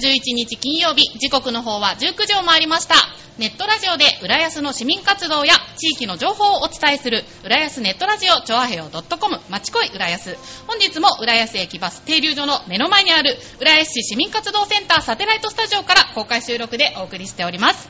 11日金曜日、時刻の方は19時を回りました。ネットラジオで浦安の市民活動や地域の情報をお伝えする浦安ネットラジオチョアヘヨ .com まちこい浦安。本日も浦安駅バス停留所の目の前にある浦安市市民活動センターサテライトスタジオから公開収録でお送りしております。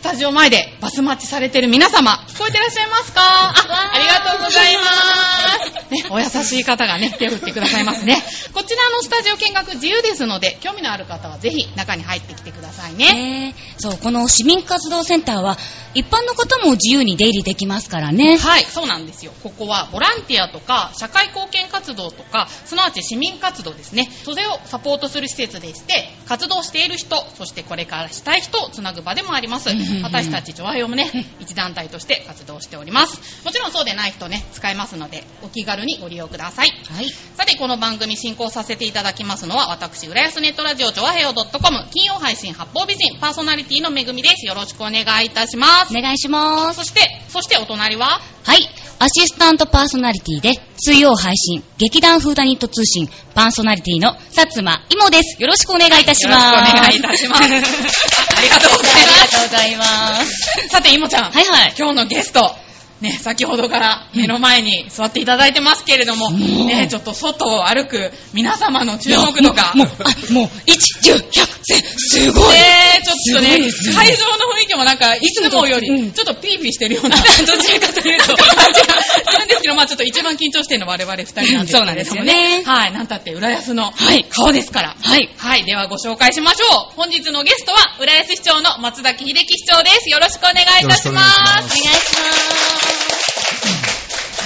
スタジオ前でバス待ちされてる皆様、聞こえてらっしゃいますか？あ、ありがとうございます。ね、お優しい方がね、手を振ってくださいますね。こちらのスタジオ見学自由ですので、興味のある方はぜひ中に入ってきてくださいね。ねそう、この市民活動センターは、一般の方も自由に出入りできますからね。はい、そうなんですよ。ここはボランティアとか社会貢献活動とか、すなわち市民活動ですね。それをサポートする施設でして、活動している人、そしてこれからしたい人をつなぐ場でもあります。私たち女愛をもね、一団体として活動しております。もちろんそうでない人ね、使えますので、お気軽にご利用ください。はい。さて、この番組進行させていただきますのは、私、浦安ネットラジオ、ジョアヘオ .com、金曜配信、八方美人、パーソナリティのめぐみです。よろしくお願いいたします。お願いします。そして、そしてお隣は、はい。アシスタントパーソナリティで、水曜配信、劇団フーダニット通信、パーソナリティの薩摩いもです。よろしくお願いいたしよろます。しくお願いいたします。ありがとうございありがとうまございます。す。さて、いもちゃん、はいはい。今日のゲスト、ね、先ほどから目の前に座っていただいてますけれども、うんね、ちょっと外を歩く皆様の注目度が、もう、あ、もう、1、10、100、1000、すごい。ねちょっとね会場の雰囲気もなんか、いつもよりうん、ちょっとピーピーしてるような、どちらかというと、感じがするんですけど、まあちょっと一番緊張してるのは我々二人なんですけれどもそうなんですよねはい、なんたって浦安のはい顔ですから。はい。はい、ではご紹介しましょう。本日のゲストは、浦安市長の松崎秀樹市長です。よろしくお願いいたし。ますお願いします。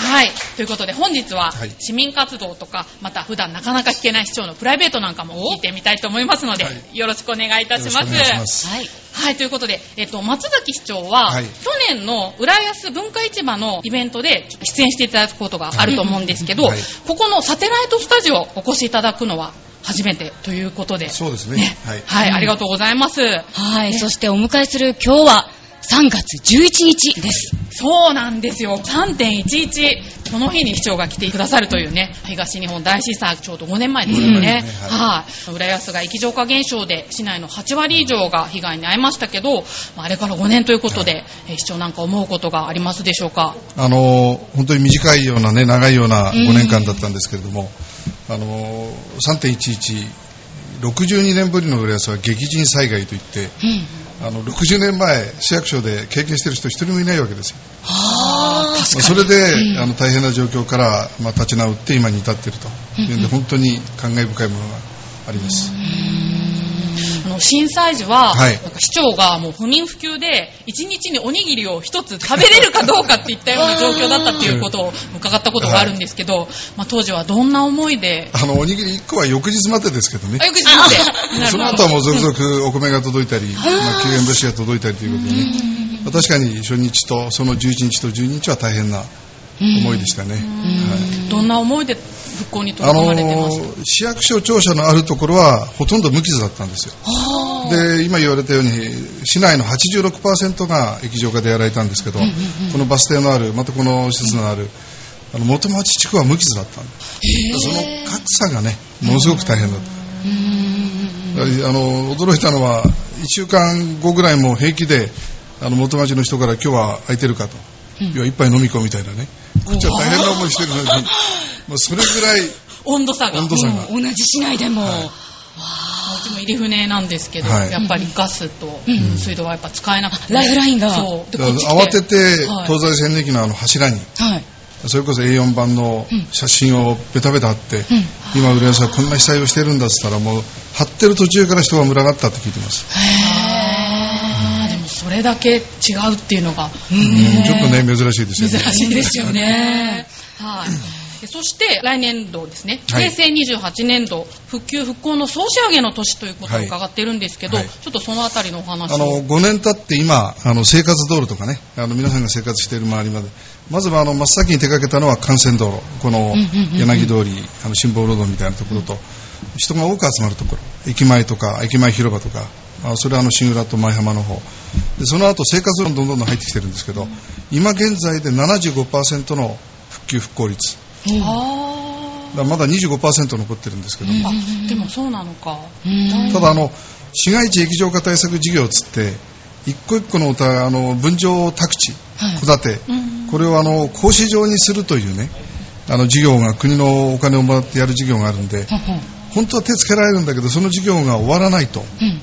はい。ということで、本日ははい、市民活動とか、また普段なかなか聞けない市長のプライベートなんかも聞いてみたいと思いますので、はいよろしくお願いいたします。はい。はい、ということで、えっと、松崎市長は、はい去年の浦安文化市場のイベントで出演していただくことがあると思うんですけど、はいここのサテライトスタジオお越しいただくのは初めてということで。そうですねはいはい、ありがとうございます。はい。そしてお迎えする今日は、3月11日です。そうなんですよ。3.11。この日に市長が来てくださるというね、東日本大震災ちょうど5年前ですよね。うんはい。浦安が液状化現象で市内の8割以上が被害に遭いましたけど、まああれから5年ということで、えー市長なんか思うことがありますでしょうか？あの本当に短いようなね長いような5年間だったんですけれども、あの3.11 62年ぶりの浦安は激甚災害といってあの60年前市役所で経験している人一人もいないわけですよ。それで、あの大変な状況から、まあ、立ち直って今に至っていると。いうんで、本当に感慨深いものがあります、あの震災時は、はい。なんか市長がもう不眠不休で1日におにぎりを1つ食べれるかどうかっていったような状況だったっていうことを伺ったことがあるんですけど、まあ、当時はどんな思いで？あのおにぎり1個は翌日までですけどね。あよく知ってその後はもう続々お米が届いたり、まあ、救援物資が届いたりということでね、まあ確かに初日とその11日と12日は大変な思いでしたね。はい。どんな思いで復興に取あり組のまれてます。か、ー市役所庁舎のあるところはほとんど無傷だったんですよ。で今言われたように市内の86%が液状化でやられたんですけど、このバス停のあるまたこの施設のある、あの元町地区は無傷だったんですその格差がねものすごく大変だった。あの驚いたのは1週間後ぐらいも平気であの元町の人から今日は空いてるかと、いや一杯飲み込みたいなねこっちは大変な思いしてるのにもうそれぐらい。温度差が。温度差が。同じ市内でも。はい。うちも入り船なんですけど、はい。やっぱりガスと水道はやっぱ使えなくて、ライフラインがそう慌ててはい。東西線の駅のあの柱にはい。それこそ A4 版の写真をベタベタ貼って、今浦安はこんな被災をしてるんだっつったらもう貼ってる途中から人が群がったって聞いてます、あー。でもそれだけ違うっていうのが、うん。ちょっとね珍しいですよね。珍しいですよね。はい。でそして来年度ですね、はい。平成28年度復旧復興の総仕上げの年ということを伺っているんですけど、はい。ちょっとそのあたりのお話。を。あの5年経って今あの生活道路とかねあの皆さんが生活している周りまでまずはあの真っ先に手掛けたのは幹線道路。この柳通りあの辛抱ロードみたいなところと人が多く集まるところ。駅前とか駅前広場とかあそれはあの新浦と舞浜の方。でその後生活論どんどんどん入ってきてるんですけど今現在で75%の復旧復興率。あらまだ25%残ってるんですけども、あ、でもそうなのか。うん。ただあの市街地液状化対策事業つって一個一個のあの分譲宅地はい。戸建て、うん。これをあの格子状にするというねあの事業が国のお金をもらってやる事業があるんで本当は手つけられるんだけどその事業が終わらないと。うん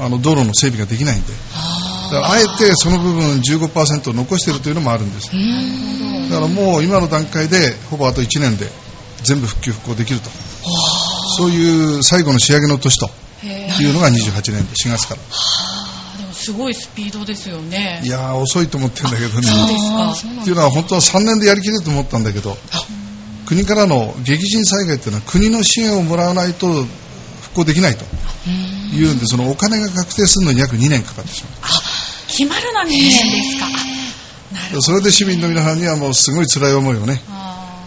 あの道路の整備ができないんで。あだからあえてその部分15%を残しているというのもあるんです。だからもう今の段階でほぼあと1年で全部復旧復興できると。そういう最後の仕上げの年と。へいうのが28年で4月から。ー。でもすごいスピードですよね。いやー遅いと思ってるんだけどね。っていうのは本当は3年でやりきれると思ったんだけど。国からの激甚災害っていうのは国の支援をもらわないと復興できないと。うんいうんでそのお金が確定するのに約2年かかってしま決まるのに2年ですか。それで市民の皆さんにはもうすごい辛い思いをね。あ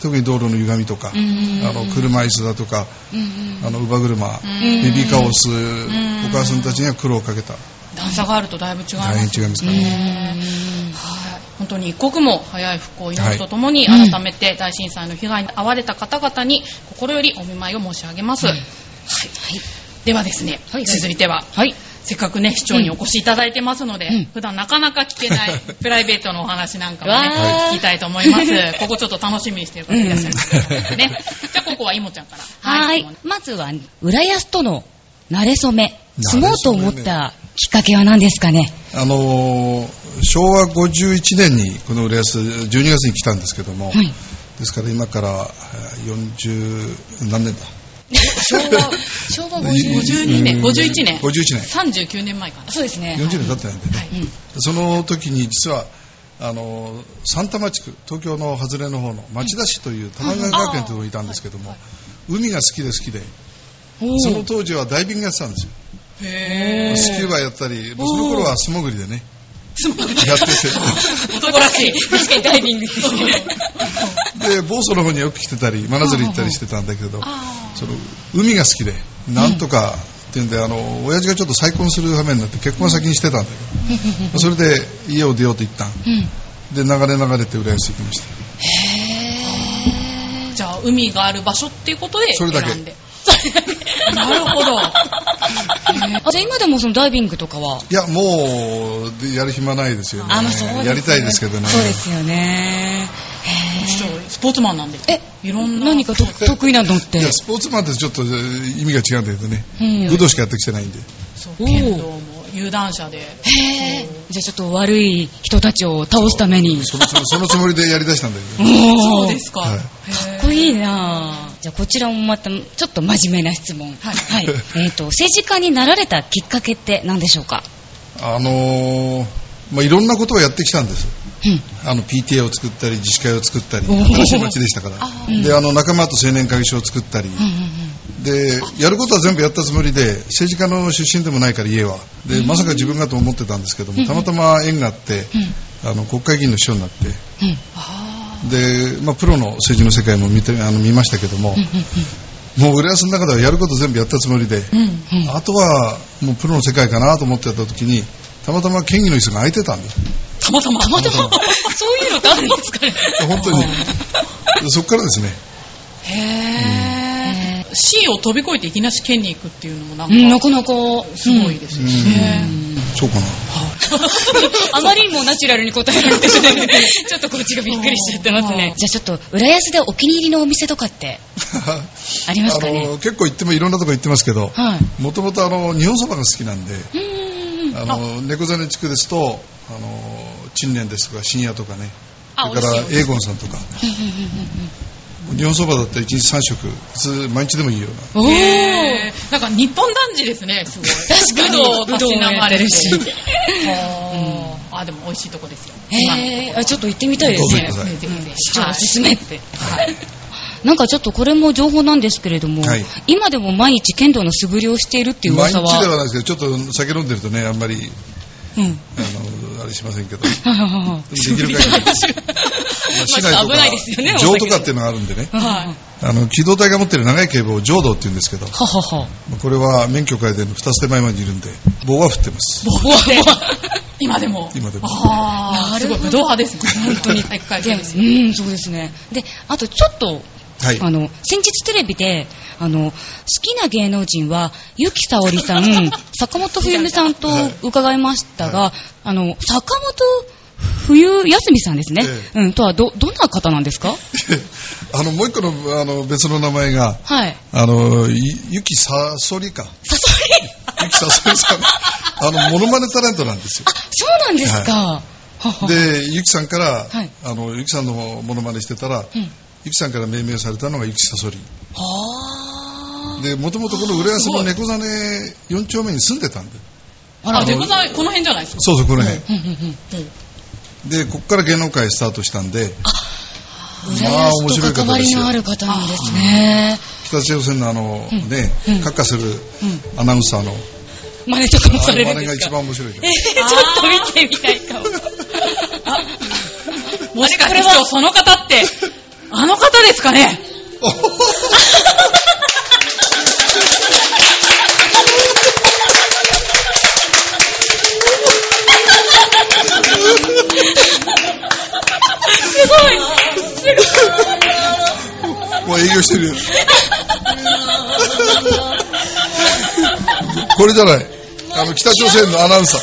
特に道路の歪みとかうんあの車椅子だとかうんあの乳母車んベビーカーを押すんお母さんたちには苦労をかけた。ー段差があるとだいぶ違います。大変違いますからね。はい。本当に一刻も早い復興を祈るとともに、はい改めて大震災の被害に遭われた方々に心よりお見舞いを申し上げます。はいはいではですね、はい続いては、はいせっかくね、市長にお越しいただいてますので、うん普段なかなか聞けない プライベートのお話なんかもね聞きたいと思います。ここちょっと楽しみにしてる方いらっしゃいますね。じゃあここはイモちゃんから。はい。まずは、浦安との慣れ初め。馴れ初めね住もうと思ったきっかけは何ですかね？あのー昭和51年にこの浦安12月に来たんですけども、はい。ですから今からえー40何年だ？昭和、昭和52年、51年。51年39年前かな。そうですね。40年経ってないんでね、はいうん。その時に実はあの三多摩地区東京の外れの方の町田市という玉川学園というところにいたんですけども、海が好きで好きでおその当時はダイビングやってたんですよへスキューバやったりその頃は素潜りでねー。やってて男らしい。確かにダイビングですね。で房総の方によく来てたり真鶴行ったりしてたんだけどあその海が好きでなんとかっていうんであの親父がちょっと再婚する羽目になって結婚は先にしてたんだけど それで家を出ようと言ったんうん。で流れ流れて浦安行きましたーじゃあ、海がある場所っていうことでそれだけ。なるほど。あ、じゃあ今でもそのダイビングとかは？いやもうでやる暇ないですよねあ、まあそうねやりたいですけどねそうですよね。スポーツマンなんで。え、いろんな。何かと得意なのって。いやスポーツマンってちょっとえー意味が違うんだけどねうん武道しかやってきてないんでそう剣道も有段者で。へえ。じゃあちょっと悪い人たちを倒すために。そのつもりでやりだしたんだけどおーそうですか。はいかっこいいなぁじゃあこちらもまたちょっと真面目な質問。はい。えっ、と、政治家になられたきっかけって何でしょうか？あのーまあ、いろんなことをやってきたんです。うん。あの PTA を作ったり自治会を作ったり新しい町でしたから。うん。であの仲間と青年会議所を作ったりうんうんでやることは全部やったつもりで政治家の出身でもないから家は。でまさか自分がと思ってたんですけどもたまたま縁があってあの国会議員の秘書になって。うん。うん。あで、まあ、プロの政治の世界も見てあの見ましたけどももう浦安の中ではやること全部やったつもりでーうん。うんあとはもうプロの世界かなと思ってた時にたまたま県議の椅子が空いてたんですたまたま？たまたま。そういうのってあるんですかね本当にそこからですねへー。C を飛び越えていきなし県に行くっていうのもなんうん、なか、かなか、すごいですようね。そうかな。あまりにもナチュラルに答えられてて、ちょっとこっちがびっくりしちゃってますね。じゃあちょっと、浦安でお気に入りのお店とかって ありますかね？あの結構行ってもいろんなとこ行ってますけどはい。もともとあの日本そばが好きなんでうーん。あの猫座根地区ですとあの陳年ですとか深夜とかね。あそれから美味しいエーゴンさんとか日本そばだったら1日3食。普通毎日でもいいよ。うなおー。へー。なんか日本男児ですね、すごい。確かに。武道をたしなまれるし。は ーあ、でも美味しいとこですよ。へー。あちょっと行ってみたいですね。市長おすすめって。はい。なんかちょっとこれも情報なんですけれども、はい。今でも毎日剣道の素振りをしているっていう毎日噂は。ではないです。けどちょっと酒飲んでるとねあんまりうん。あのあれしませんけど。ははははできる限り。まあ市内と危ないですよねか城とかっていうのがあるんでね。はあの機動隊が持ってる長い警棒を浄道って言うんですけど。ははは。これは免許会での2つ手前までいるんで棒は振ってます。ボーって 今でも。今でも。ああ、すごい、なるほど武道派ですね。本当に。体育会系ですよ。うん、そうですね。で、あとちょっとはい。あの、先日テレビで、あの、好きな芸能人は、ゆきさおりさん、坂本冬美さんと伺いましたが、あの、坂本冬休みさんですね。えうん、とは、ど、どんな方なんですか？あの、もう一個の、あの、別の名前が、はい。あの、いゆきさそりか。さそりゆきさそりさん。あの、モノマネタレントなんですよ。あ、そうなんですか。ははで、ゆきさんから、はいあの、ゆきさんのモノマネしてたら、うん。ゆきさんから命名されたのがゆきさそり。はあ。で、もともとこの浦安の猫種4丁目に住んでたんで。あらあ、デコさん、この辺じゃないですか？そうそう、この辺。うんうんうん。で、ここから芸能界スタートしたんで、浦まあ面安白い方ですよのある方なんですね。北朝鮮のあの、うんね、うん閣下するうん。アナウンサーの、真似とかもさあれの真似が一るんですか番面白いです。えー、ちょっと見てみたいかも。もしかして今日その方って、あの方ですかね？もう営業してるよ。これじゃない。あの、北朝鮮のアナウンサー。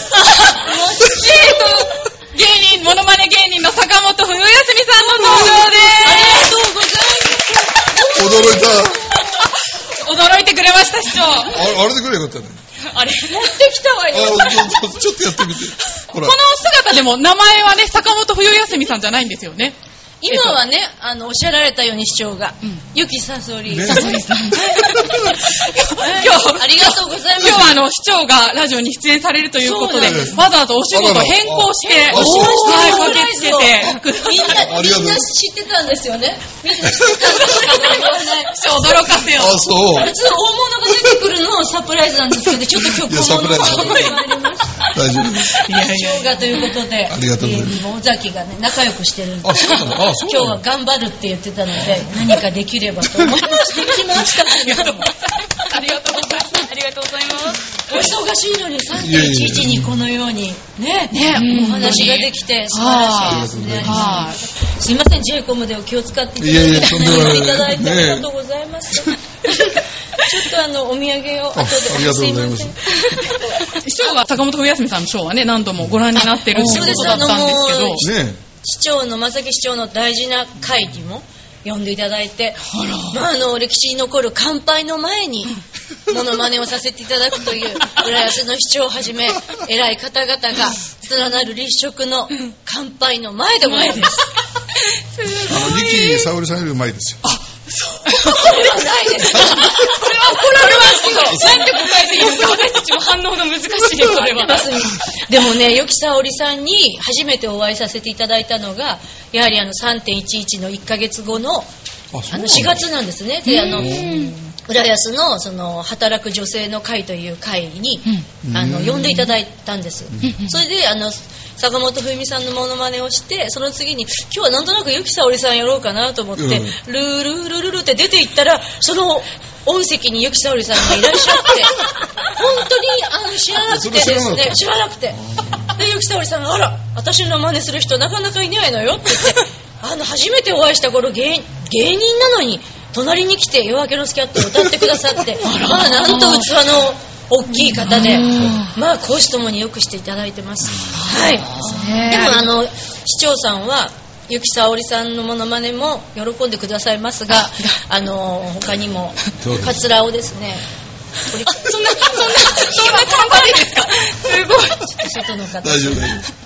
芸人、モノマネ芸人の坂本冬休みさんの登場です。驚いた。驚いてくれました、市長。ああれでくれよかったね。あれ持ってきたわあちょっとやってみて。この。姿でも名前はね、坂本冬休みさんじゃないんですよね。今はね、あの、おっしゃられたように市長が、うんゆきさそり。ねさそりさん。今日、ありがとうございます。今日はあの、市長がラジオに出演されるということでわざわざお仕事変更して、はい、駆けつけてみんな、みんな知ってたんですよね。みんな知ってたんですけど、言わない市長驚かせよう。あ、そう。普通大物が出てくるのサプライズなんですけど、ちょっと今日小物が出てまいりました。大丈夫です。いやいや市長がということで、ありがとうございます尾崎がね、仲良くしてるんであ、そうなの？あ、そう今日は頑張るって言ってたので、何かできればと思 いまして来ました。ありがとうございます。ありがとうございます。ありがとうございます。お忙しいのにいやいやいや3.11にこのようにね、ねお話ができて素晴らしいですね。はすいません、J コムでお気を使っていただいて、いいただいてあねりがとうございます。ちょっとあの、お土産を後で。あありがとうございます。市長は坂本冬休みさんのショーはね、何度もご覧になってるってことだったんですけど、ね市長の、正木市長の大事な会議も呼んでいただいて、まあ、あの、歴史に残る乾杯の前に、モノマネをさせていただくという、浦安の市長をはじめ、偉い方々が連なる立食の乾杯の前でございます。あの、ゆきさおりさんよりうまいですよ。そう。ではないです。これは怒られますよ。なんて答えていいのか。私たちも反応が難しいです、これは。でもね、よきさおりさんに初めてお会いさせていただいたのが、やはりあの3.11の1ヶ月後のあ、の4月なんですね。で、あの、浦安のその働く女性の会という会に、あの呼んでいただいたんです。それであの坂本冬美さんのモノマネをして、その次に今日はなんとなくゆきさおりさんやろうかなと思って、うん。ルールールルルって出て行ったら、その音席にゆきさおりさんがいらっしゃって、本当にあの知らなくてですね知らなくて。で、ゆきさおりさんが、あら、私の真似する人なかなかいないのよって言って、あの、初めてお会いした頃芸、芸人なのに、隣に来て夜明けのスキャットを歌ってくださって、まあ、なんと器の大きい方で、まあ、講師ともによくしていただいてます。はい。でも、あの、市長さんは、ゆきさおりさんのモノマネも喜んでくださいますが、あの、他にもカツラをですね、そんな、そんな、そんな簡単ですか？すごい。外の方。大丈夫。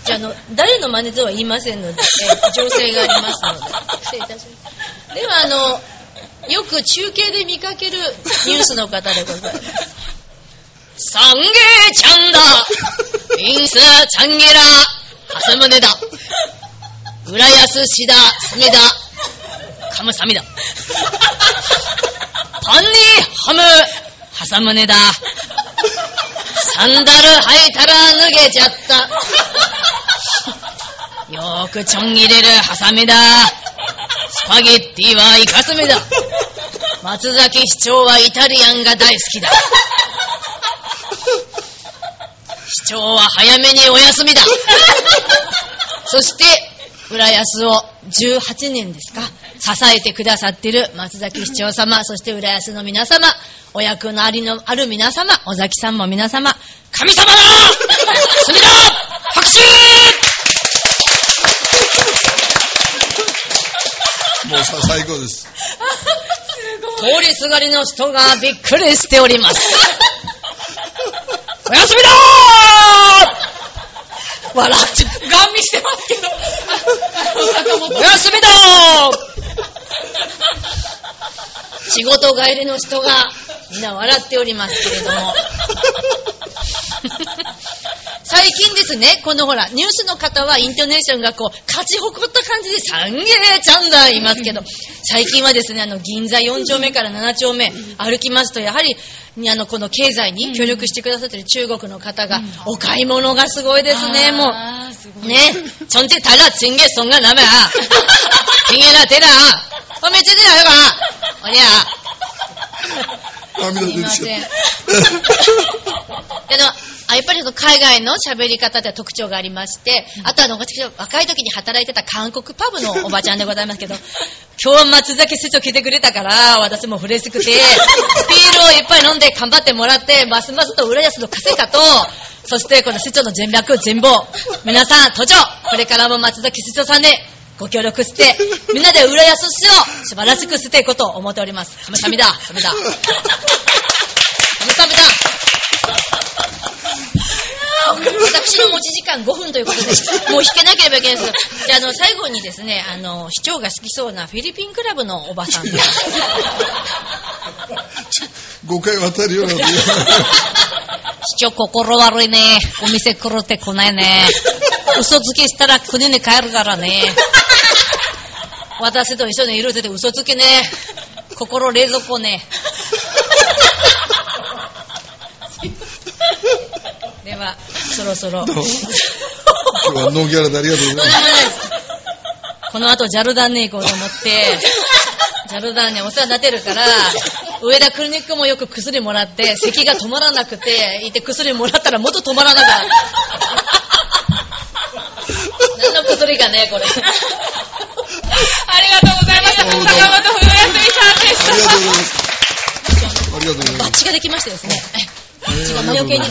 じゃあ、あの、誰の真似とは言いませんので、えー情勢がありますので、失礼いたします。では、あの、よく中継で見かけるニュースの方でございます。サンゲーちゃんだ。インスチャンゲラ。ハスムネだ。浦安市だ。スメだカムサミだ。パンニハムハサムネだ。サンダル履いたら脱げちゃった。よーくちょん切れるハサミだ。スパゲッティはイカスミだ。松崎市長はイタリアンが大好きだ。市長は早めにお休みだ。そして、浦安を18年ですか支えてくださってる松崎市長様、そして浦安の皆様、お役のありのある皆様、尾崎さんも皆様、神様だ 隅田拍手 最高です。通りすがりの人がびっくりしております。おやすみだー笑って、ガン見してますけど。おやすみだー仕事帰りの人が皆笑っておりますけれども。最近ですね、このほら、ニュースの方はイントネーションがこう、勝ち誇った感じで、サンゲーちゃんだ、いますけど、最近はですね、あの、銀座4丁目から7丁目歩きますと、やはり、あの、この経済に協力してくださってる中国の方が、お買い物がすごいですね、もう。ね、ちょんてたらチンゲソンがなめや。チンゲラてら。おめちでやれわ。おりゃ。涙出てきすいません。ちゃっやっぱりその海外の喋り方では特徴がありまして、あとあの、私が若い時に働いてた韓国パブのおばちゃんでございますけど、今日は松崎市長来てくれたから、私も嬉しくて、ビールをいっぱい飲んで頑張ってもらって、ますますと浦安の稼がと、そしてこの市長の全略全貌、皆さん登場。これからも松崎市長さんでご協力して、みんなで浦安市を素晴らしくしていこうと思っております。カメサミだ、サミだ。カメサミだ。私の持ち時間5分ということで、もう引けなければいけないですで、あの、最後にですね、あの、市長が好きそうなフィリピンクラブのおばさんです。5回渡るような 市長心悪いね。お店来るって来ないね。嘘つきしたら国に帰るからね。私と一緒にいるって嘘つきね。心冷蔵庫ね。は、そろそろ。今日はノーギャラでありがとうございます。この後、ジャルダンに行こうと思って、ジャルダンにお世話になってるから、上田クリニックもよく薬もらって、咳が止まらなくて、いて薬もらったらもっと止まらなくなる。何の薬かね、これ。ありがとうございました。坂本冬休みさんでしありがとうございます。ありがとうございます。バッチができましてですね。バッチが魔除けに。はい。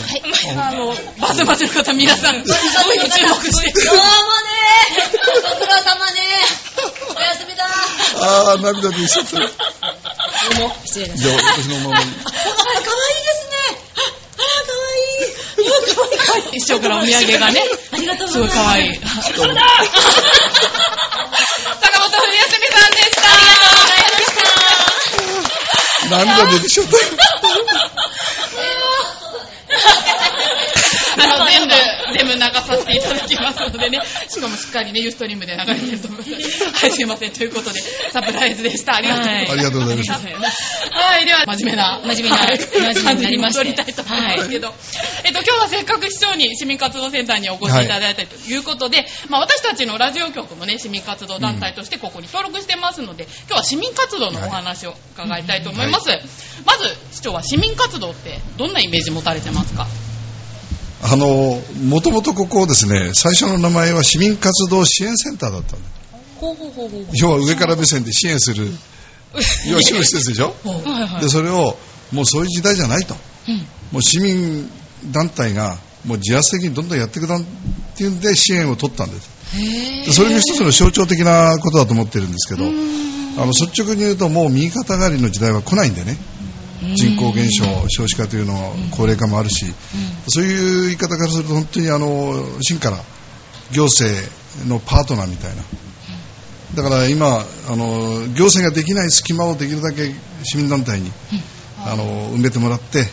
た。あの、バズバズの方皆さん、すごい注目して。どうもねご苦労様ねおやすみだああ、涙出てきちゃった。どうも、失礼です。じゃあ、私のままに。あ、かわいいですねあ、かわいいい。一生からお土産がね、ありがとうごすごいざいます。可愛い。かも坂本冬休みさんでした。涙出てきちゃった。あの、全部、全部流させていただきますのでね、しかもしっかりね、ユーストリームで流れてると思います。はい、すいません。ということで、サプライズでした。ありがとうございます。ありがとうございました。はい、では、真面目な、真面目なはい真面目になりまして感じに戻りたいと思いますけど、えっと、今日はせっかく市長に市民活動センターにお越しいただいたということで、まあ、私たちのラジオ局もね、市民活動団体としてここに登録してますので、今日は市民活動のお話を伺いたいと思います。まず、市長は市民活動ってどんなイメージ持たれてますか？あの、もともとここですね、最初の名前は市民活動支援センターだったの。ほうほうほうほう。要は上から目線で支援する、要は市の施設でしょ？で、それを、もうそういう時代じゃないと。うんもう市民団体が、もう自発的にどんどんやっていくだっていうんで支援を取ったんです。でそれも一つの象徴的なことだと思ってるんですけど、あの率直に言うともう右肩上がりの時代は来ないんでね。人口減少、少子化というの、高齢化もあるし、そういう言い方からすると本当にあの、真から行政のパートナーみたいな。だから今、あの、行政ができない隙間をできるだけ市民団体に、あの、埋めてもらって、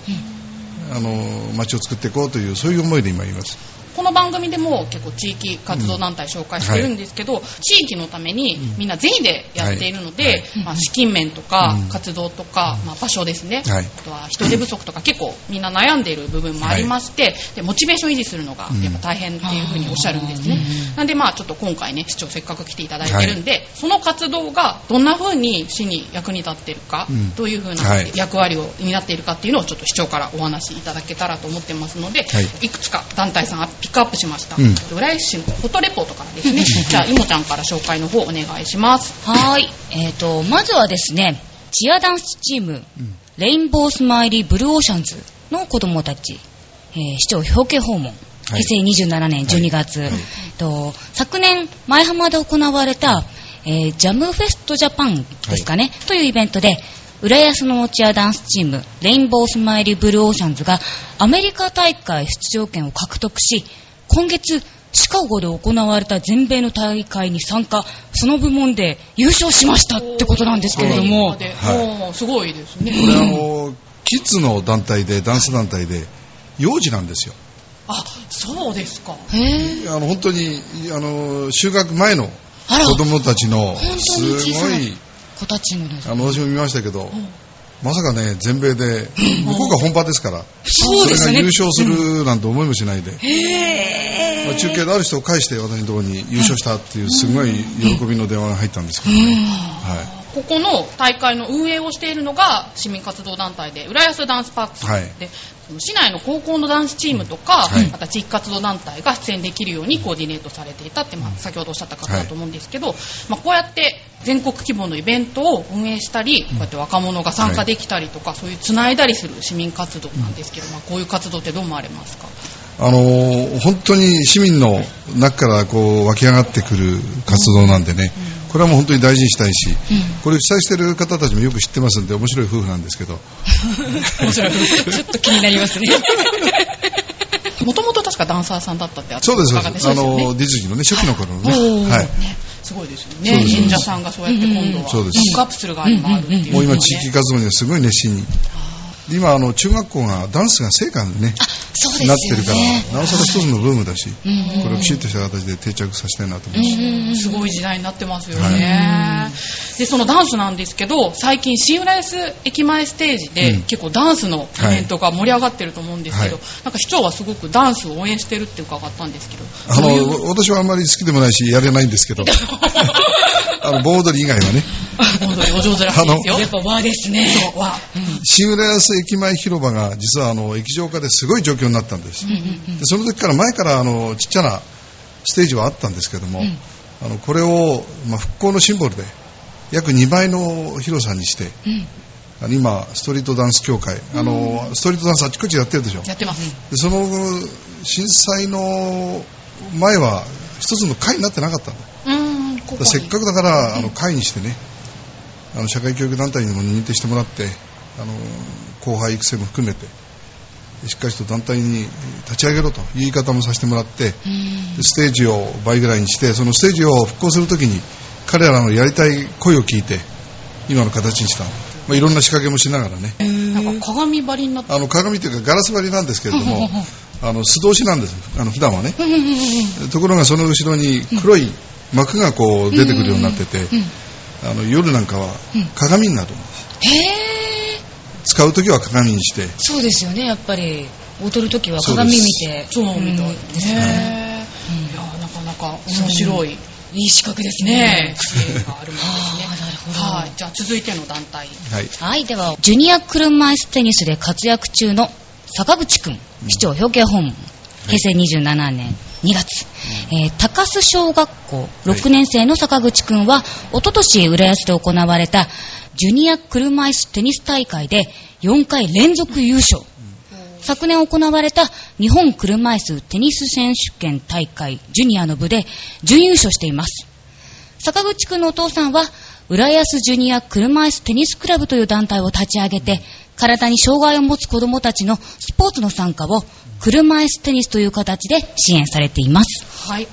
あの、街を作っていこうという、そういう思いで今います。この番組でも結構地域活動団体紹介してるんですけど、地域のためにみんな全員でやっているので、はい。まあ、資金面とかうん。活動とか、まあ、場所ですね、はい。あとは人手不足とか結構みんな悩んでいる部分もありまして、でモチベーション維持するのがうん。やっぱ大変っていうふうにおっしゃるんですね。なんでまあちょっと今回ね市長せっかく来ていただいてるんで、その活動がどんな風に市に役に立っているか、うん。どういう風なはい。役割を担っているかっていうのをちょっと市長からお話しいただけたらと思ってますので、はい。いくつか団体さんピックアップしました、うん。浦安市のフォトレポートからですね、じゃあいもちゃんから紹介の方お願いします。はーい。えっ、と、まずはですね、チアダンスチーム、レインボースマイリーブルーオーシャンズの子供たち、えー市長表敬訪問。はい。平成27年12月、はい。と昨年前浜で行われた、えージャムフェストジャパンですかね、というイベントで浦安のチアダンスチームレインボースマイリーブルーオーシャンズがアメリカ大会出場権を獲得し今月シカゴで行われた全米の大会に参加その部門で優勝しましたってことなんですけれども。で。はい。すごいですね。これあのキッズの団体でダンス団体で幼児なんですよ。あそうですか。へえあの本当にあの就学前の子供たちのすごい子たちのですあの私も見ましたけど、まさかね全米で向こうが本場ですから、それが優勝するなんて思いもしないで、へまあ、中継のある人を介して私のところに優勝したっていうすごい喜びの電話が入ったんですけどね、はここの大会の運営をしているのが市民活動団体で浦安ダンスパークさんはい。市内の高校のダンスチームとか、はい。また地域活動団体が出演できるようにコーディネートされていたって、まあ、先ほどおっしゃった方だと思うんですけど、まあ、こうやって全国規模のイベントを運営したり、こうやって若者が参加できたりとか、そういうつないだりする市民活動なんですけど、まあ、こういう活動ってどう思われますか？い、あのー本当に市民の中からこう湧き上がってくる活動なんでね、これはもう本当に大事にしたいし、これを主催している方たちもよく知ってますんで面白い夫婦なんですけど、面白い。ちょっと気になりますね。もともと確かダンサーさんだったってそうですそうです。あそうですよね。のディズニーのね初期の頃のね、はい、ねすごいですよね。演者さんがそうやって今度はバックアップする側にもあるっていう。のもう今ね地域活動にはすごい熱心に。で今あの中学校がダンスが成果にねね。なってるからなおさら一つのブームだし、うんうんこれをきちっとした形で定着させたいなと思います。すごい時代になってますよね。で、そのダンスなんですけど、最近新浦安駅前ステージで、うん。結構ダンスのイベントが盛り上がってると思うんですけど、はい。なんか市長はすごくダンスを応援してるって伺ったんですけど、あの私はあんまり好きでもないしやれないんですけど。あの盆踊り以外はねお上手らしいですよ。やっぱ和。ですねそうわ新浦安駅前広場が実はあの液状化ですごい状況になったんです、でその時から前からあのちっちゃなステージはあったんですけども、あのこれを、まあ、復興のシンボルで約2倍の広さにして、あの今ストリートダンス協会、あのストリートダンスあちこちやってるでしょ。やってます。でその震災の前は一つの会になってなかったんだうーん、ここに。せっかくだからあの会にしてねあの社会教育団体にも認定してもらってあの後輩育成も含めてしっかりと団体に立ち上げろという言い方もさせてもらってでステージを倍ぐらいにしてそのステージを復興するときに彼らのやりたい声を聞いて今の形にした、まあ、いろんな仕掛けもしながらね。なんか鏡張りになってあの鏡というかガラス張りなんですけれども あの素通しなんです。あの普段はね。ところがその後ろに黒い幕がこう出てくるようになっててあの夜なんかは鏡になるんです。へえ使う時は鏡にして。そうですよねやっぱり。踊るときは鏡見て。そうみたいんですね。いや、なかなか面白い。いい資格ですね。ねえ、支援があるものですね。あーなるほど。はい。じゃあ続いての団体。はい。はい、では、ジュニア車椅子テニスで活躍中の坂口くん、市長表敬訪問、平成27年2月、えー高須小学校6年生の坂口くんは、おととし浦安で行われたジュニア車椅子テニス大会で4回連続優勝。昨年行われた日本車椅子テニス選手権大会ジュニアの部で準優勝しています。坂口くんのお父さんは、浦安ジュニア車椅子テニスクラブという団体を立ち上げて、体に障害を持つ子供たちのスポーツの参加を車椅子テニスという形で支援されています。はい。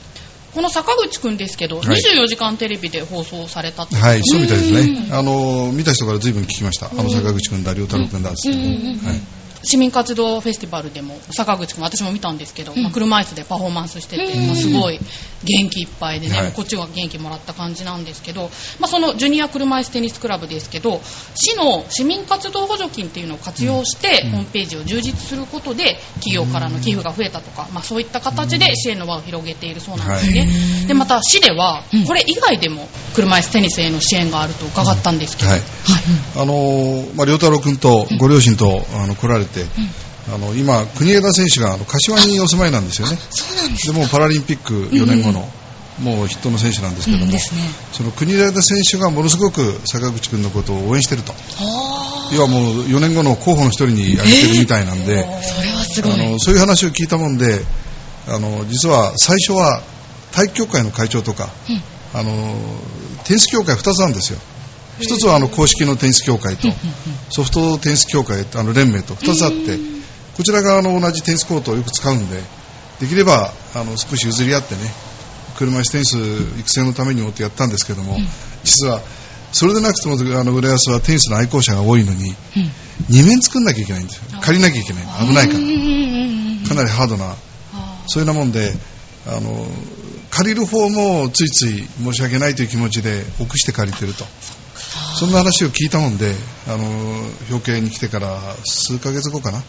この坂口くんですけど、はい。24時間テレビで放送されたってはいそうみたいですね。あの見た人から随分聞きました。あの坂口君だ良太郎君だっつってはい市民活動フェスティバルでも坂口くん私も見たんですけど、まあ、車椅子でパフォーマンスしてて、まあ、すごい元気いっぱいでね、はい。こっちは元気もらった感じなんですけど、まあ、そのジュニア車椅子テニスクラブですけど市の市民活動補助金っていうのを活用して、ホームページを充実することで企業からの寄付が増えたとか、まあ、そういった形で支援の輪を広げているそうなんですね、でまた市ではこれ以外でも車椅子テニスへの支援があると伺ったんですけど、はい。あのまあ、良太郎君とご両親とあの来られて、あの今、国枝選手があの柏にお住まいなんですよね。そうなんですでもうパラリンピック4年後の、もう筆頭の選手なんですけども、うんね。その国枝選手がものすごく坂口君のことを応援してると。は要はもう4年後の候補の一人に挙げてるみたいなんで、あ。それはすごい。あのそういう話を聞いたもんで、あの実は最初は体育協会の会長とか、うんあのテニス協会2つあるんですよ。一つはあの公式のテニス協会とソフトテニス協会あの連盟と2つあってこちら側の同じテニスコートをよく使うんでできればあの少し譲り合ってね車椅子テニス育成のためにもってやったんですけども実はそれでなくてもあの浦安はテニスの愛好者が多いのにうん。2面作んなきゃいけないんですよ。借りなきゃいけない。危ないから。かなりハードなそういうようなもんであの借りる方もついつい申し訳ないという気持ちで臆して借りてるとそんな話を聞いたもんであの表敬に来てから数ヶ月後かな、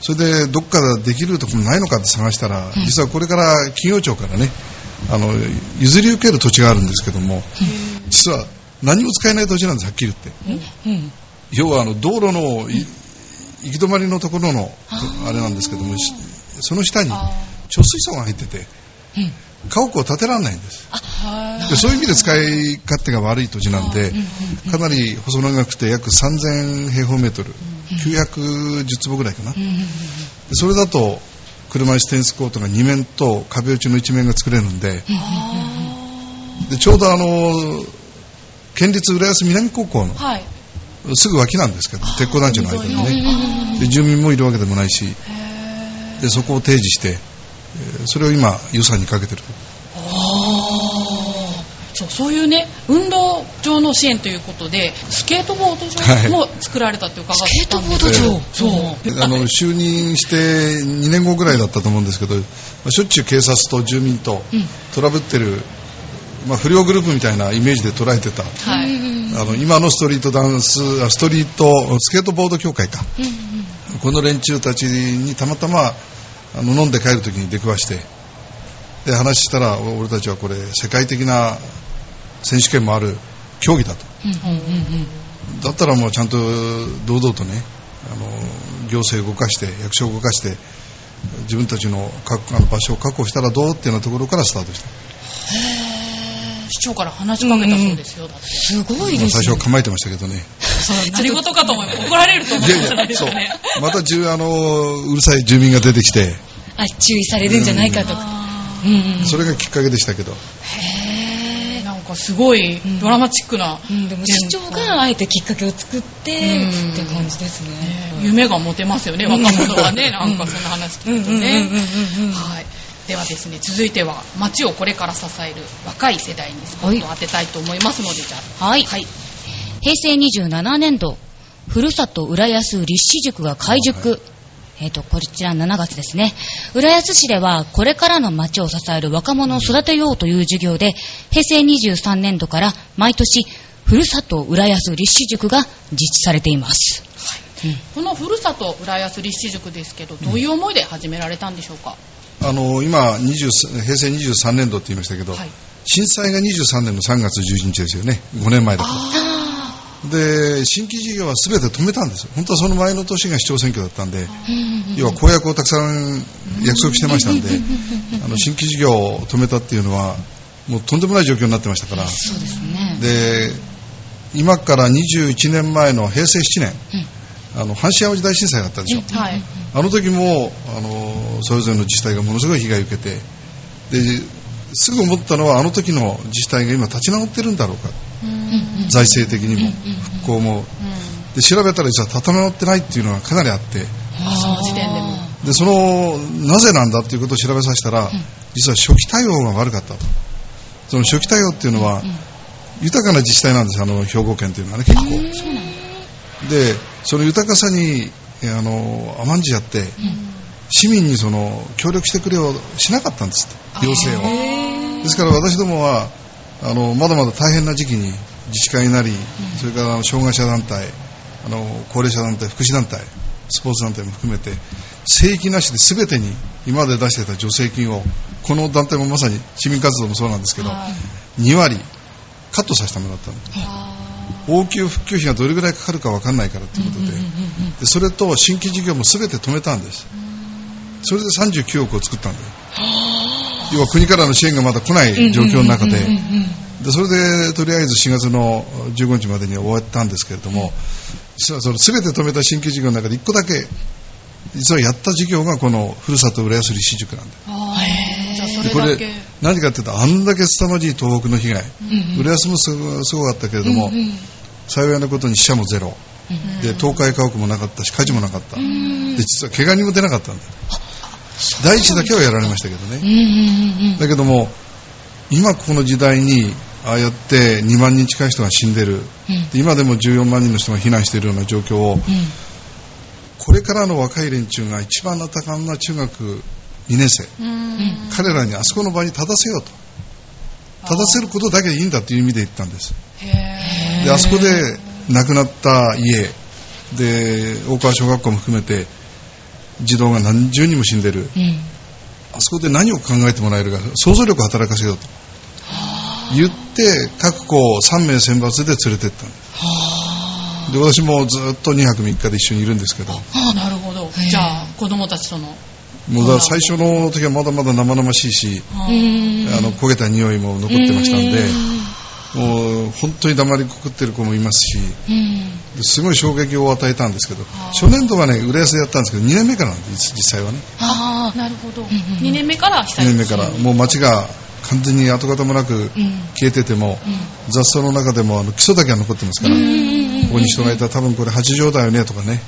それでどっかできるところないのかって探したら、実はこれから企業庁からねあの譲り受ける土地があるんですけども、実は何も使えない土地なんですはっきり言って。うん要はあの道路のい行き止まりのところのあれなんですけどもしその下に貯水槽が入っててうん家屋を建てられないんです。でそういう意味で使い勝手が悪い土地なんでかなり細長くて約3000平方メートル。910坪ぐらいかな。それだと車椅子テニスコートが2面と壁打ちの1面が作れるんででちょうどあの県立浦安南高校のはい。すぐ脇なんですけど鉄工団地の間にね。で住民もいるわけでもないし。でそこを提示してえーそれを今予算にかけてる。そうそういうね、運動場の支援ということで、スケートボードはい。場も作られたって伺ったんですスケートボード場。そう。であの就任して2年後ぐらいだったと思うんですけど、まあしょっちゅう警察と住民とトラブってる、まあ、不良グループみたいなイメージで捉えてた。はい。あの今のストリートダンスあストリートスケートボード協会か、この連中たちにたまたまあの飲んで帰るときに出くわしてで話したらお俺たちはこれ世界的な選手権もある競技だと。だったらもうちゃんと堂々とねあの行政を動かして役所を動かして自分たちのかあの場所を確保したらどうっていうようなところからスタートした、市長から話しかけたそうですよ、だって。すごいまあですね最初は構えてましたけどね。何事かと思います。怒られると思うんじゃないですかね。またじゅあのうるさい住民が出てきて。あ注意されるんじゃないかと。うん。うんそれがきっかけでしたけど。へー。なんかすごいドラマチックな、うん。でも市長があえてきっかけを作ってうん。って感じですね。夢が持てますよね、若者はね、なんかそんな話聞くとね。うんうんうんうんうん。はい。ではですね、続いては街をこれから支える若い世代にスポットを当てたいと思いますので、じゃあ。はいはい。平成27年度ふるさと浦安立志塾が開塾、えっ、と、こちら7月ですね。浦安市では、これからの街を支える若者を育てようという授業で、平成23年度から毎年、ふるさと浦安立志塾が実施されています。このふるさと浦安立志塾ですけど、どういう思いで始められたんでしょうか？あの今20平成23年度って言いましたけど、はい。震災が23年の3月11日ですよね。5年前だと。で新規事業は全て止めたんですよ。本当はその前の年が市長選挙だったんで要は公約をたくさん約束してましたんで あの新規事業を止めたっていうのはもうとんでもない状況になってましたから。そうですね。で今から21年前の平成7年、あの阪神・淡路大震災があったでしょ、はい。あの時もあのそれぞれの自治体がものすごい被害を受けてですぐ思ったのはあの時の自治体が今立ち直ってるんだろうか。財政的にも復興も。で調べたら実は立て直ってないっていうのがかなりあって。その時点でも。でそのなぜなんだっていうことを調べさせたら実は初期対応が悪かったと。その初期対応っていうのは豊かな自治体なんですあの兵庫県っていうのはね結構でその豊かさにえあの甘んじちゃって市民にその協力してくれをしなかったんですって要請を。ですから私どもはあのまだまだ大変な時期に自治会なり、それから障害者団体あの高齢者団体福祉団体スポーツ団体も含めて正規なしで全てに今まで出していた助成金をこの団体もまさに市民活動もそうなんですけど2割カットさせてもらったの応急復旧費がどれぐらいかかるか分かんないからということで,、でそれと新規事業も全て止めたんです。それで39億を作ったんだよ。要は国からの支援がまだ来ない状況の中で。でそれでとりあえず4月の15日までに終わったんですけれども実はその全て止めた新規事業の中で1個だけ実はやった事業がこのふるさと浦安利市塾なんだよでこれ。何かっていうとあんだけ凄まじい東北の被害、浦安もすごすごかったけれども、幸いなことに死者もゼロ、で倒壊家屋もなかったし火事もなかった、で実は怪我人も出なかったんだよ。第一だけはやられましたけどね、うんうんうんうん。だけども今この時代にああやって2万人近い人が死んでる、で今でも14万人の人が避難しているような状況を、これからの若い連中が一番多感な中学2年生、うん。彼らにあそこの場に立たせようと。立たせることだけでいいんだという意味で言ったんです。へであそこで亡くなった家で大川小学校も含めて児童が何十人も死んでる。うん。あそこで何を考えてもらえるか想像力を働かせようと。言って各校3名選抜で連れてったんです。で私もずっと2泊3日で一緒にいるんですけど。ああ、なるほど。じゃあ、子供たちとの。もうだ最初の時はまだまだ生々しいしあの焦げた匂いも残ってましたんでもう本当に黙りこくってる子もいますしすごい衝撃を与えたんですけど初年度はね浦安でやったんですけど2年目からなんです実際はね。ああなるほど。んうん2年目から被2災年目から。もう街が完全に跡形もなく消えてても雑草の中でもあの基礎だけは残ってますからここに人がいたら多分これ八畳だよねとかね。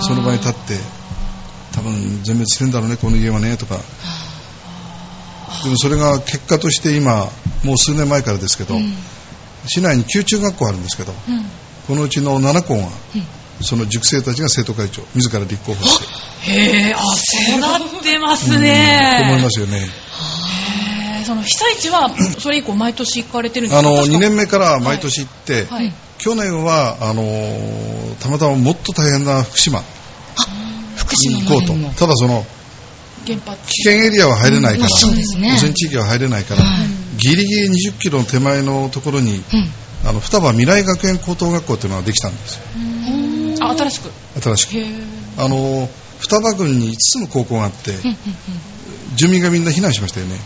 その場に立って多分全滅してんだろうねこの家はねとか。でもそれが結果として今もう数年前からですけど、市内に9中学校あるんですけど、このうちの7校が、その塾生たちが生徒会長自ら立候補して、へえ、あ、そうなってますと思いね。ますよね。へえその被災地は、それ以降毎年行かれてるんですあのか確か。2年目から毎年行って、はい。去年はあのーたまたまもっと大変な福島こうと。ただその。危険エリアは入れないから、うん。汚染地域は入れないから、ギリギリ20キロの手前のところに、あの双葉未来学園高等学校というのができたんですよ。あ、新しく。新しく。あの双葉郡に5つの高校があって、住民がみんな避難しましたよね。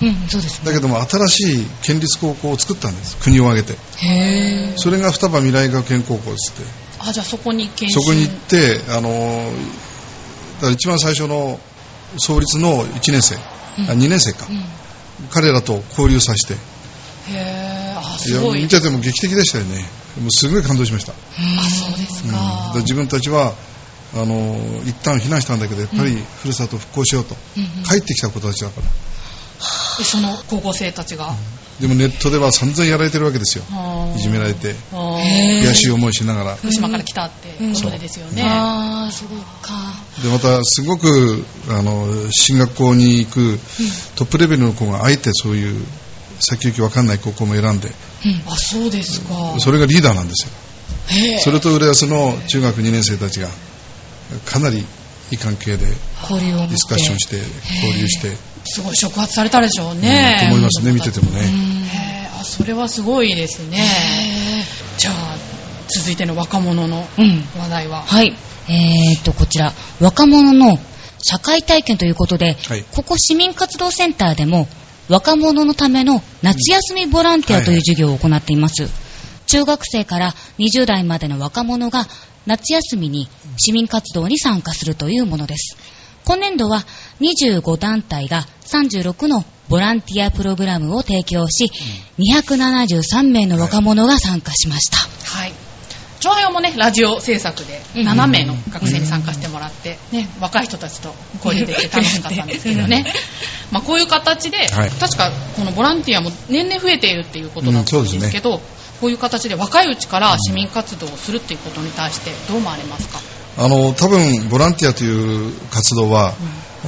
だけども新しい県立高校を作ったんです。国を挙げて。へえそれが双葉未来学園高校ですって。あ、じゃあそこに。そこに行ってあのだから一番最初の創立の1年生、あ2年生か、彼らと交流させて。へえ、すごい。や見てても劇的でしたよね。もうすごい感動しました、あ、そうですうん。だかから。自分たちはあの一旦避難したんだけどやっぱりふるさと復興しようと、帰ってきた子たちだから。でその高校生たちが。でもネットでは散々やられてるわけですよ。いじめられて。悔しい思いしながら。福島から来たってことでですよね。ああそうか。でまたすごくあの進学校に行くトップレベルの子があえてそういう先行きわかんない高校も選んで。あ、そうですか。それがリーダーなんですよ。それと浦安の中学2年生たちがかなりいい関係でディスカッションして交流して、すごい触発されたでしょううんね。と思いますね見ててもね、へえあ、それはすごいですね。じゃあ、続いての若者のうん。話題は？はい。えー、っと、こちら、若者の社会体験ということで、はい。ここ市民活動センターでも、若者のための夏休みボランティアという授業を行っています。中学生から20代までの若者が夏休みに市民活動に参加するというものです。今年度は25団体が36のボランティアプログラムを提供し、273名の若者が参加しました。はい。長編もね、ラジオ制作でうん7名の学生に参加してもらって、ね、若い人たちと交流できて楽しかったんですけどね。まあこういう形で、はい確かこのボランティアも年々増えているっていうことだったんですけど、こういう形で若いうちから市民活動をするっていうことに対してどう思われますか？あの多分ボランティアという活動は、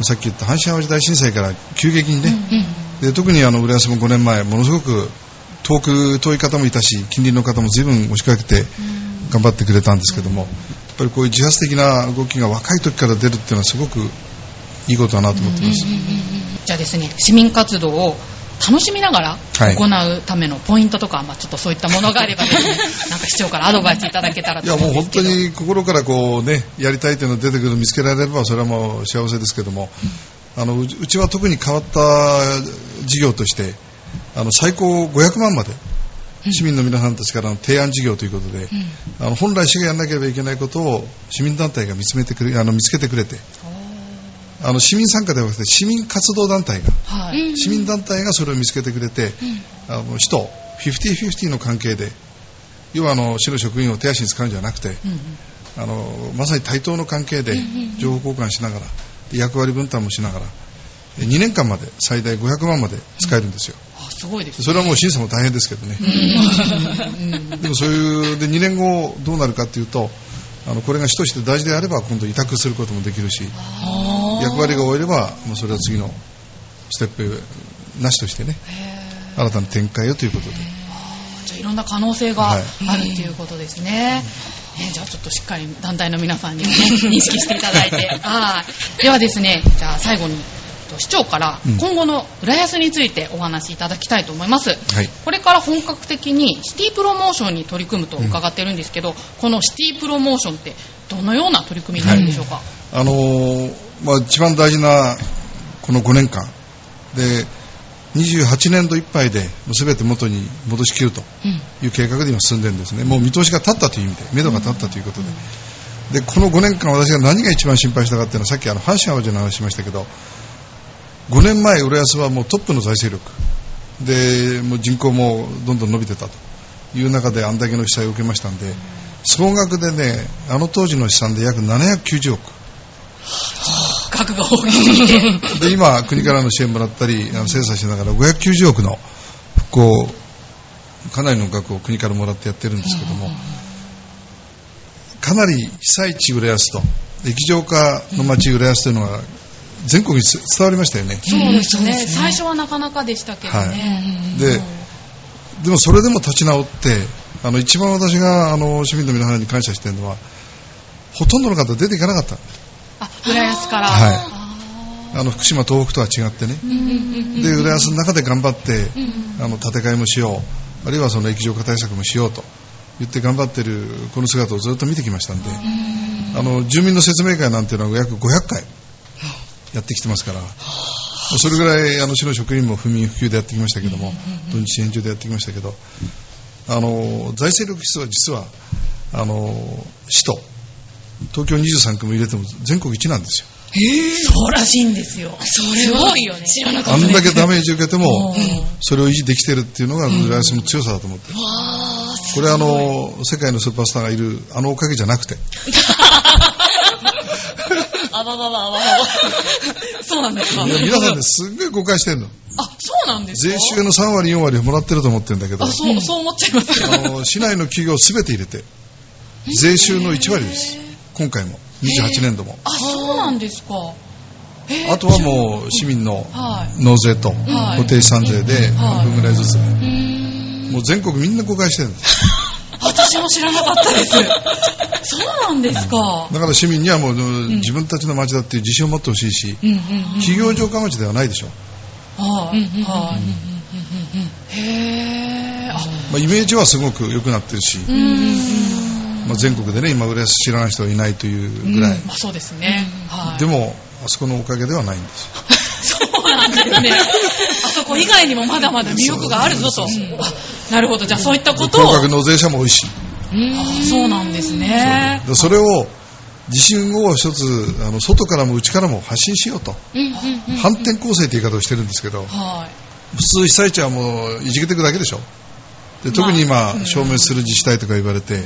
さっき言った阪神・淡路大震災から急激にね、で特にあの浦安も5年前ものすごく遠く遠い方もいたし近隣の方も随分押しかけて頑張ってくれたんですけども、やっぱりこういう自発的な動きが若い時から出るっていうのはすごくいいことだなと思ってます、じゃあですね、市民活動を楽しみながらはい。行うためのポイントとか、まあ、ちょっとそういったものがあれば、ぜ ひなんか市長からアドバイスいただけたらといやもう本当。に心からこうねやりたいというのが出てくる見つけられればそれはもう幸せですけども、あのうちは特に変わった事業としてあの最高500万まで市民の皆さんたちからの提案事業ということで、あの本来市がやらなければいけないことを市民団体が見つめてくれあの見つけてくれてあの市民参加ではなくて市民活動団体がはい。市民団体がそれを見つけてくれて、あの市と50-50の関係で要はあの市の職員を手足に使うんじゃなくて、うんうん。あのまさに対等の関係で情報交換しながらで役割分担もしながら2年間まで最大500万まで使えるんですよ、あすごいですね。それはもう審査も大変ですけどね、でもそういうで2年後どうなるかっていうとあのこれが市として大事であれば今度委託することもできるし役割が終えればもうそれは次のステップなしとしてね新たな展開をということでじゃあいろんな可能性がはいあるっていうことですね。ねじゃあちょっとしっかり団体の皆さんにもね、認識していただいて。はい。ではですね、じゃあ最後に、市長からうん。今後の浦安についてお話しいただきたいと思います。はい。これから本格的にシティプロモーションに取り組むと伺ってるんですけど、このシティプロモーションってどのような取り組みになるんでしょうか、あのーまあ、一番大事なこの5年間。で28年度いっぱいで全て元に戻しきるという計画で今進んでるんですね。もう見通しが立ったという意味で目処が立ったということで。でこの5年間私が何が一番心配したかっていうのはさっきあの阪神・淡路の話しましたけど5年前浦安はもうトップの財政力。でもう人口もどんどん伸びてたと。いう中であんだけの被災を受けましたんで総額でねあの当時の試算で約790億。額が大きすぎて。で今、国からの支援もらったり、あの精査しながら590億の復興、かなりの額を国からもらってやってるんですけども、かなり被災地浦安と、液状化の町浦安というのが全国につ伝わりましたよね。そうですね。最初はなかなかでしたけどね。で、でもそれでも立ち直って、あの一番私があの市民の皆さんに感謝しているのは、ほとんどの方出ていかなかった。あ、浦安から。はいあの福島、東北とは違ってね。で、浦安の中で頑張って、あの建て替えもしよう、あるいはその液状化対策もしようと言って頑張ってるこの姿をずっと見てきましたんで、あの住民の説明会なんていうのは約500回やってきてますから、それぐらいあの市の職員も不眠不休でやってきましたけども、土日延長でやってきましたけど、あの財政力室は実はあの市と東京23区も入れても全国一なんですよ。そうらしいんですよ。それはよね。知らなかあったんだけダメージ受けてもうん、それを維持できてるっていうのが浦安の強さだと思ってる。これはあの、世界のスーパースターがいるあのおかげじゃなくて、あばばばあばばば。そうなんですか。皆さんね、すっごい誤解してるの。あ、そうなんですか税収の3割、4割もらってると思ってるんだけど、あ、そう、そう思っちゃいます。あの市内の企業すべて入れて、税収の1割です。今回も、28年度も。あ、そうなんですか。あとはもう市民のはい。納税とはい固定資産税ではい半分ぐらいずつ、もう全国みんな誤解してるんです。私も知らなかったです。そうなんですか。だから市民にはもう自分たちの町だっていう自信を持ってほしいし、企業城下町ではないでしょ。はい。はい。へー。あ、まあ、イメージはすごく良くなってるし、まあ、全国でね、今、浦安知らない。人はい。ない。とい。うぐらい。まあそうですね。はい。でも、あそこのおかげではない。んですよ。なんですね。あそこ以外にもまだまだ魅力があるぞと。あなるほど。じゃあそういったことを。高額納税者も多いし、あそうなんですね。でそれを、自信を一つ、あの外からも内からも発信しようと。反転攻勢という言い方をしてるんですけど、は普通被災地はもういじけていくだけでしょ。で特に今、消滅する自治体とか言われて、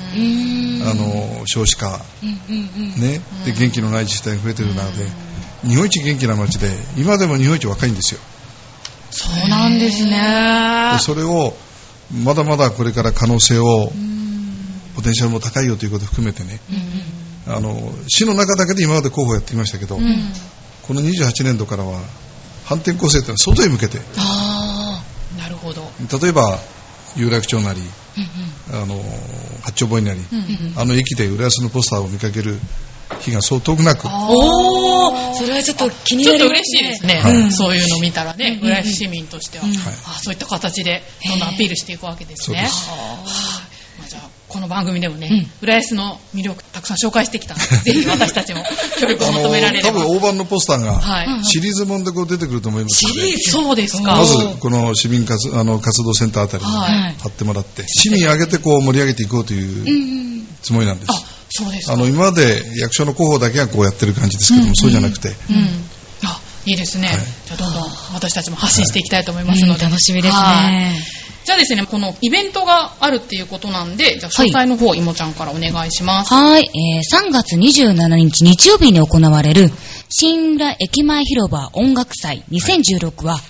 あの少子化、ね、で元気のない自治体が増えてる中で、日本一元気な町で、今でも日本一若いんですよ。い。そうなんですねで。それをまだまだこれから可能性をポテンシャルも高いよということを含めてねあの市の中だけで今まで候補やってきましたけど、この28年度からは反転攻勢というのは外へ向けてああ、なるほど。例えば有楽町なりあの八丁堀なり、あの駅で浦安のポスターを見かける日がそう遠くなく、おー、それはちょっと気にちょっと。嬉しいですね、はいそういうの見たらね、浦安市民としては、うんはい。あそういった形でどんどんアピールしていくわけですね。じゃあこの番組でもね、うん。浦安の魅力たくさん紹介してきたので、ぜひ私たちも協力を求められれば。多分大判のポスターがはい。シリーズもんでこう出てくると思いますので、そうですか。まずこの市民活あの活動センターあたりにはい。貼ってもらって、市民挙げてこう盛り上げていこうというつもりなんです。うですか。あの今まで役所の広報だけがこうやってる感じですけども、そうじゃなくて、うん。あ、いいですね。はいじゃあどんどん私たちも発信していきたいと思いますので。うん楽しみですはいね。じゃあですね、このイベントがあるっていうことなんで、じゃあ詳細の方、いもちゃんからお願いします。はい、えー3月27日日曜日に行われる新浦駅前広場音楽祭2016は、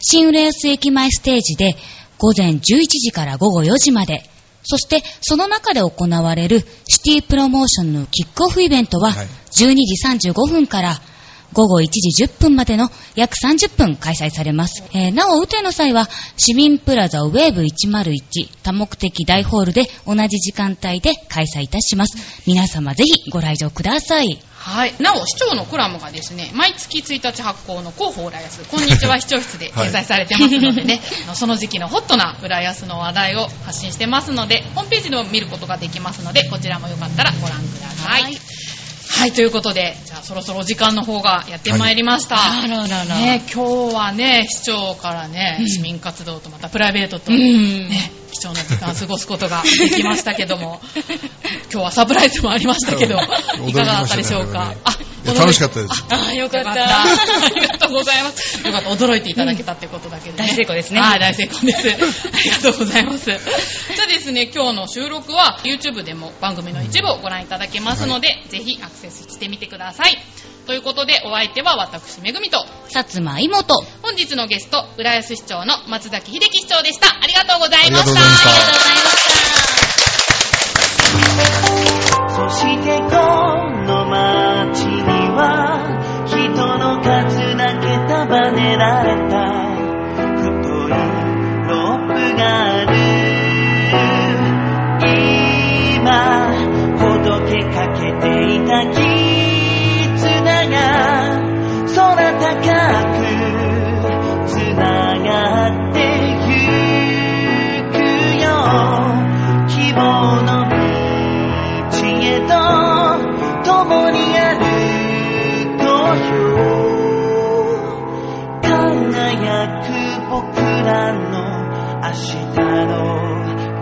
新浦安駅前ステージで午前11時から午後4時まで、そしてその中で行われるシティプロモーションのキックオフイベントははい。12時35分から午後1時10分までの約30分開催されます。えーなお、雨天の際は市民プラザウェーブ101多目的大ホールで同じ時間帯で開催いたします。皆様ぜひご来場ください。はい。なお、市長のコラムがですね、毎月1日発行の広報浦安、こんにちは 市長室で掲載されてますのでね、あのその時期のホットな浦安の話題を発信してますので、ホームページでも見ることができますので、こちらもよかったらご覧ください。はいはい、ということで、じゃあそろそろお時間の方がやってまいりました。あららら。ね、今日はね、市長からね、市民活動とまたプライベートと、うん。ね、貴重な時間を過ごすことができましたけども、今日はサプライズもありましたけど、う。んいかがだったでしょうか？あいや楽しかったです。あー、よかった。た。ありがとうございます。よかった。驚いていただけたってことだけで、ね大成功ですねはい、大成功です。ありがとうございます。じゃあですね、今日の収録は YouTube でも番組の一部をご覧いただけますので、ぜひアクセスしてみてください。ということで、お相手は私、めぐみと、薩摩妹。本日のゲスト、浦安市長の松崎秀樹市長でした。ありがとうございました。ありがとうございました。そしてこは人の数だけ束ねられた。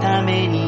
ために